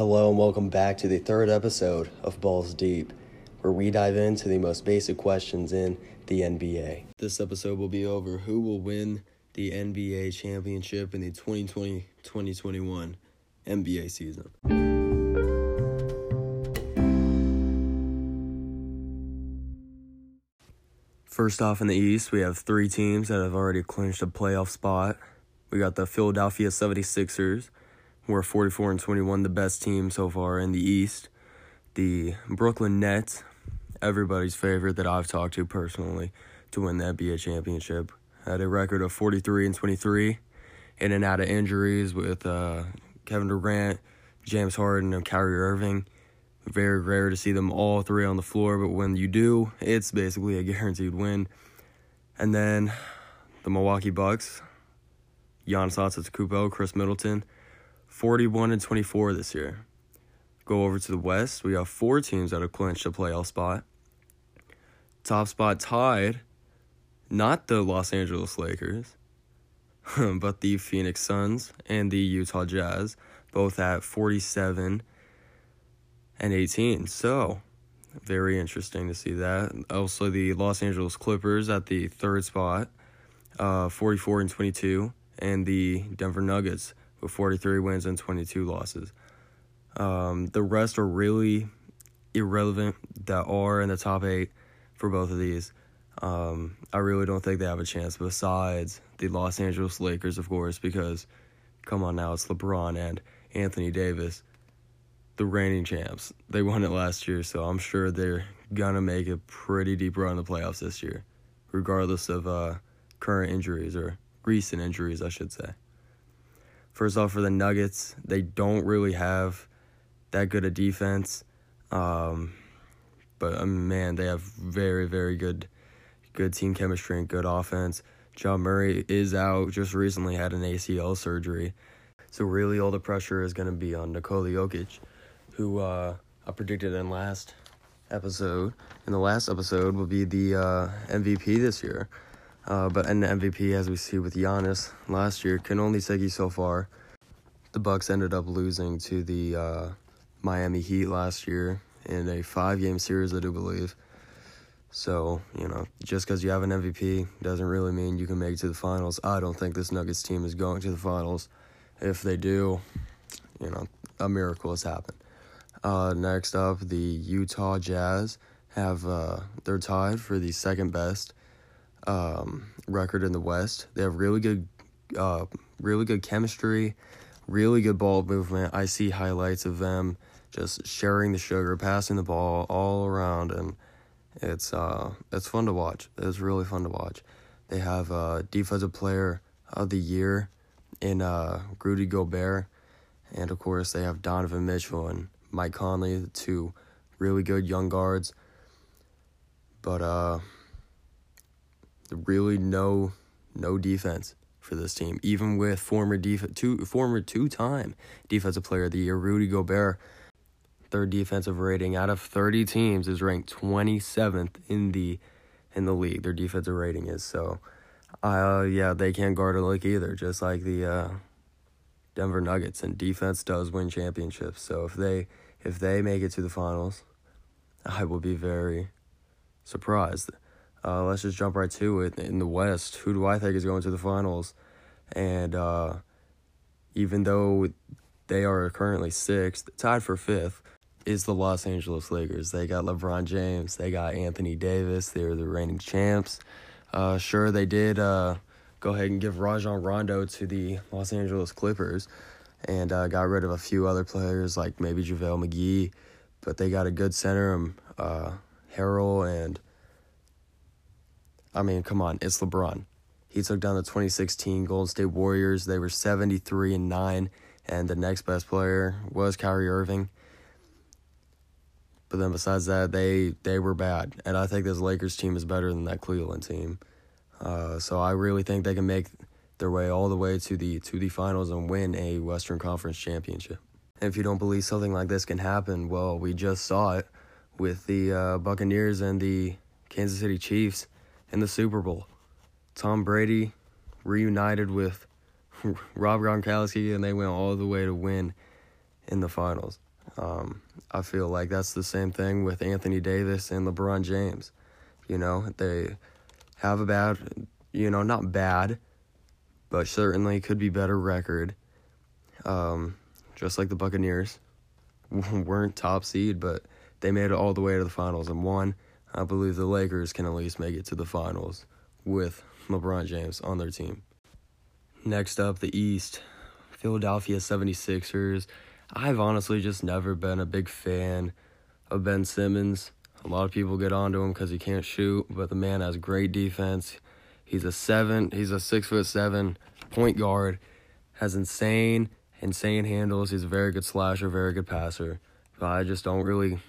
Hello and welcome back to the third episode of Balls Deep, where we dive into the most basic questions in the NBA. This episode will be over who will win the NBA championship in the 2020 2021 NBA season. First off, in the East, we have three teams that have already clinched a playoff spot. We got the Philadelphia 76ers, who are 44 and 21, the best team so far in the East. The Brooklyn Nets, everybody's favorite that I've talked to personally to win the NBA championship, had a record of 43 and 23, in and out of injuries with uh, Kevin Durant, James Harden, and Kyrie Irving. Very rare to see them all three on the floor, but when you do, it's basically a guaranteed win. And then the Milwaukee Bucks, Giannis Antetokounmpo, Khris Middleton, 41 and 24 this year. Go over to the West, we have four teams that have clinched a playoff spot. Top spot tied, not the Los Angeles Lakers, but the Phoenix Suns and the Utah Jazz, both at 47 and 18. So, very interesting to see that. Also, the Los Angeles Clippers at the third spot, uh, 44 and 22, and the Denver Nuggets with 43 wins and 22 losses. Um, the rest are really irrelevant that are in the top eight for both of these. Um, I really don't think they have a chance besides the Los Angeles Lakers, of course, because come on now, it's LeBron and Anthony Davis the reigning champs. They won it last year, so I'm sure they're gonna make a pretty deep run in the playoffs this year, regardless of uh, current injuries or recent injuries, I should say. First off, for the Nuggets, they don't really have that good a defense, um, but um, man, they have very, very good, good team chemistry and good offense. John Murray is out. Just recently had an ACL surgery, so really all the pressure is going to be on Nikola Jokic who uh, I predicted in last episode. In the last episode will be the uh, MVP this year. Uh, but an MVP, as we see with Giannis last year, can only take you so far. The Bucks ended up losing to the uh, Miami Heat last year in a five-game series, I do believe. So you know, just because you have an MVP doesn't really mean you can make it to the finals. I don't think this Nuggets team is going to the finals. If they do, you know, a miracle has happened. Uh, next up, the Utah Jazz have uh, they're tied for the second best um, record in the West. They have really good, uh, really good chemistry, really good ball movement. I see highlights of them just sharing the sugar, passing the ball all around, and it's uh, it's fun to watch. It's really fun to watch. They have a defensive player of the year in uh, Rudy Gobert, and of course they have Donovan Mitchell and Mike Conley, the two really good young guards. But uh really no no defense for this team. Even with former def- two former two-time defensive player of the year Rudy Gobert, their defensive rating out of 30 teams is ranked 27th in the in the league. Their defensive rating is so uh yeah, they can't guard a lick either, just like the uh Denver Nuggets and defense does win championships. So if they if they make it to the finals, I will be very surprised. Uh, let's just jump right to it. In the West, who do I think is going to the finals? And uh, even though they are currently sixth, tied for fifth, is the Los Angeles Lakers. They got LeBron James, they got Anthony Davis, they're the reigning champs. Uh, sure, they did uh, go ahead and give Rajon Rondo to the Los Angeles Clippers and uh, got rid of a few other players like maybe JaVale McGee, but they got a good center, um, uh, Harrell, and I mean, come on, it's LeBron. He took down the 2016 Golden State Warriors. They were 73 and 9, and the next best player was Kyrie Irving. But then besides that, they they were bad, and I think this Lakers team is better than that Cleveland team. Uh, so I really think they can make their way all the way to the to the finals and win a Western Conference championship. if you don't believe something like this can happen, well, we just saw it with the uh, Buccaneers and the Kansas City Chiefs in the Super Bowl. Tom Brady reunited with Rob Gronkowski, and they went all the way to win in the finals. Um, I feel like that's the same thing with Anthony Davis and LeBron James. You know, they have a bad, you know, not bad, but certainly could be better record. Um, just like the Buccaneers weren't top seed, but they made it all the way to the finals and won. I believe the Lakers can at least make it to the finals with LeBron James on their team. Next up, the East. Philadelphia 76ers. I've honestly just never been a big fan of Ben Simmons. A lot of people get onto him because he can't shoot, but the man has great defense. He's a seven. He's a six foot seven point guard. Has insane, insane handles. He's a very good slasher, very good passer. But I just don't really.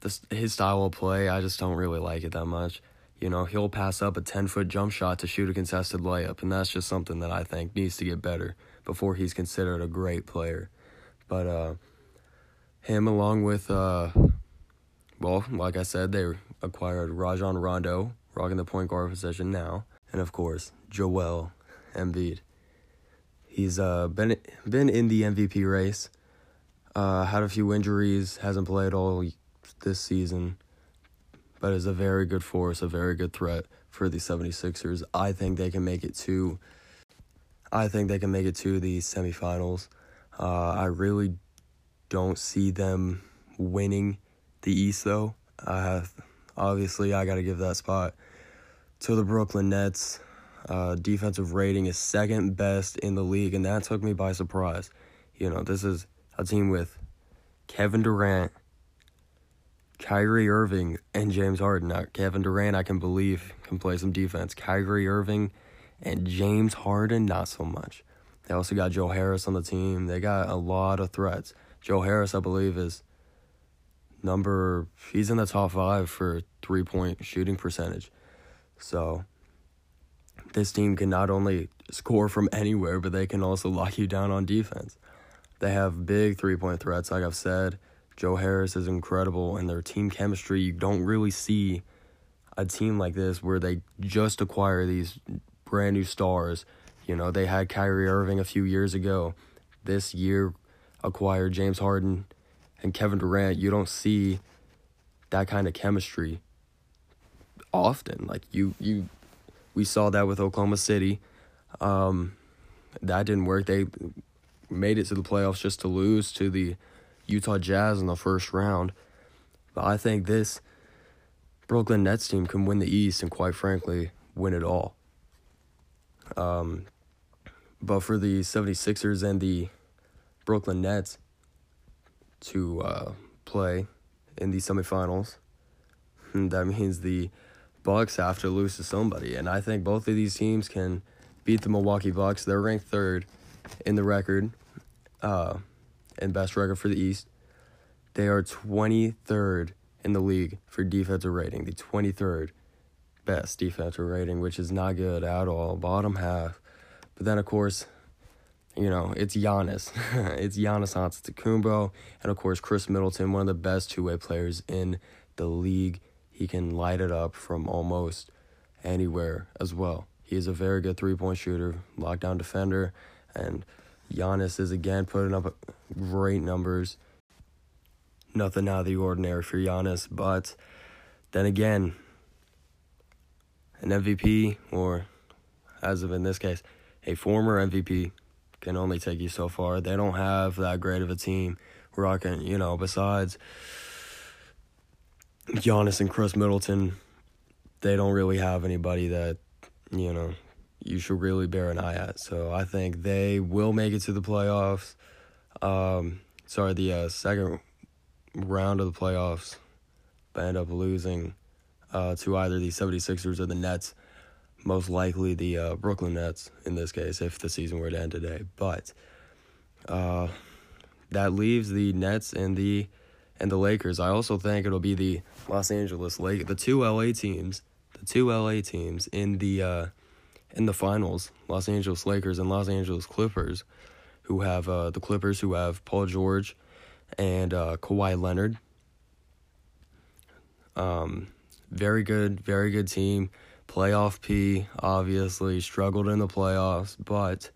This his style of play, I just don't really like it that much. You know, he'll pass up a 10 foot jump shot to shoot a contested layup, and that's just something that I think needs to get better before he's considered a great player. But uh, him, along with, uh, well, like I said, they acquired Rajon Rondo, rocking the point guard position now, and of course, Joel Embiid. He's uh, been been in the MVP race. Uh, had a few injuries, hasn't played all this season but is a very good force, a very good threat for the 76ers. I think they can make it to I think they can make it to the semifinals. Uh, I really don't see them winning the East though. I have obviously I got to give that spot to the Brooklyn Nets. Uh, defensive rating is second best in the league, and that took me by surprise. You know, this is a team with Kevin Durant, Kyrie Irving and James Harden. Now, Kevin Durant, I can believe, can play some defense. Kyrie Irving and James Harden, not so much. They also got Joe Harris on the team. They got a lot of threats. Joe Harris, I believe, is number, he's in the top five for three point shooting percentage. So, this team can not only score from anywhere, but they can also lock you down on defense. They have big three point threats, like I've said. Joe Harris is incredible, and their team chemistry, you don't really see a team like this where they just acquire these brand new stars. You know, they had Kyrie Irving a few years ago. This year, acquired James Harden and Kevin Durant. You don't see that kind of chemistry often. Like you, you, we saw that with Oklahoma City. Um, that didn't work. They made it to the playoffs just to lose to the Utah Jazz in the first round. But I think this Brooklyn Nets team can win the East and, quite frankly, win it all. Um, but for the 76ers and the Brooklyn Nets to uh, play in the semifinals, that means the Bucks have to lose to somebody. And I think both of these teams can beat the Milwaukee Bucks. They're ranked third in the record. Uh, and best record for the East. They are 23rd in the league for defensive rating, the 23rd best defensive rating, which is not good at all, bottom half. But then, of course, you know, it's Giannis. it's Giannis Antetokounmpo, and of course, Khris Middleton, one of the best two-way players in the league. He can light it up from almost anywhere as well. He is a very good three-point shooter, lockdown defender, and Giannis is again putting up great numbers. Nothing out of the ordinary for Giannis, but then again, an MVP, or as of in this case, a former MVP, can only take you so far. They don't have that great of a team rocking, you know, besides Giannis and Khris Middleton, they don't really have anybody that, you know, you should really bear an eye at. So I think they will make it to the playoffs. Um, sorry, the uh, second round of the playoffs, but end up losing uh, to either the 76ers or the Nets. Most likely the uh, Brooklyn Nets in this case, if the season were to end today. But uh, that leaves the Nets and the and the Lakers. I also think it'll be the Los Angeles Lakers, the two LA teams, the two LA teams in the uh, in the finals, Los Angeles Lakers and Los Angeles Clippers, who have uh, the Clippers who have Paul George and uh, Kawhi Leonard. Um, very good, very good team. Playoff P, obviously struggled in the playoffs, but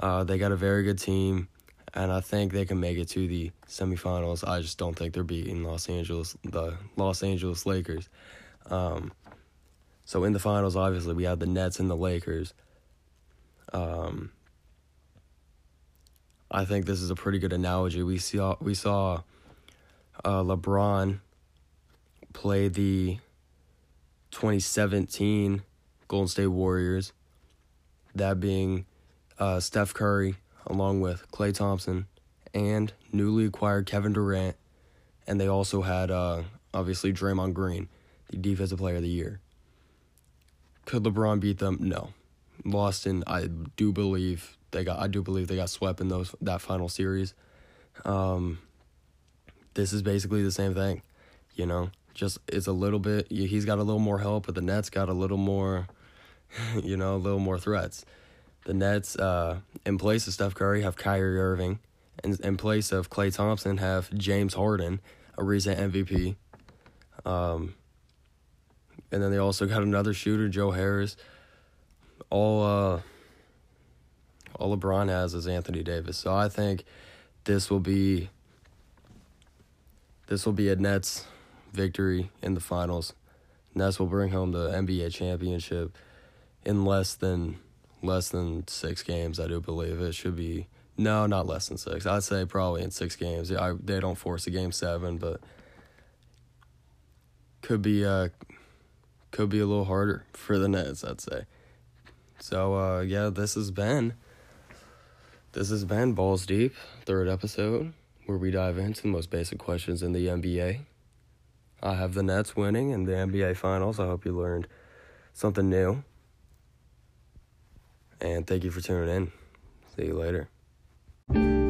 uh, they got a very good team. and I think they can make it to the semifinals. I just don't think they're beating Los Angeles, the Los Angeles Lakers. Um, so in the finals, obviously, we have the Nets and the Lakers. Um, I think this is a pretty good analogy. We saw we saw uh, LeBron play the 2017 Golden State Warriors, that being uh, Steph Curry along with Klay Thompson and newly acquired Kevin Durant, and they also had uh, obviously Draymond Green, the Defensive Player of the Year. Could LeBron beat them? No. Lost in I do believe they got I do believe they got swept in those that final series. Um, this is basically the same thing, you know. Just it's a little bit. He's got a little more help, but the Nets got a little more, you know, a little more threats. The Nets, uh, in place of Steph Curry, have Kyrie Irving, and in place of Klay Thompson, have James Harden, a recent MVP. Um, and then they also got another shooter, Joe Harris. All uh, all LeBron has is Anthony Davis. So I think this will be this will be a Nets victory in the finals. Nets will bring home the NBA championship in less than less than six games. I do believe it should be no, not less than six. I'd say probably in six games. I, they don't force a game seven, but could be uh could be a little harder for the Nets. I'd say. So uh, yeah, this has been this has been Balls Deep, third episode, where we dive into the most basic questions in the NBA. I have the Nets winning in the NBA Finals. I hope you learned something new. And thank you for tuning in. See you later.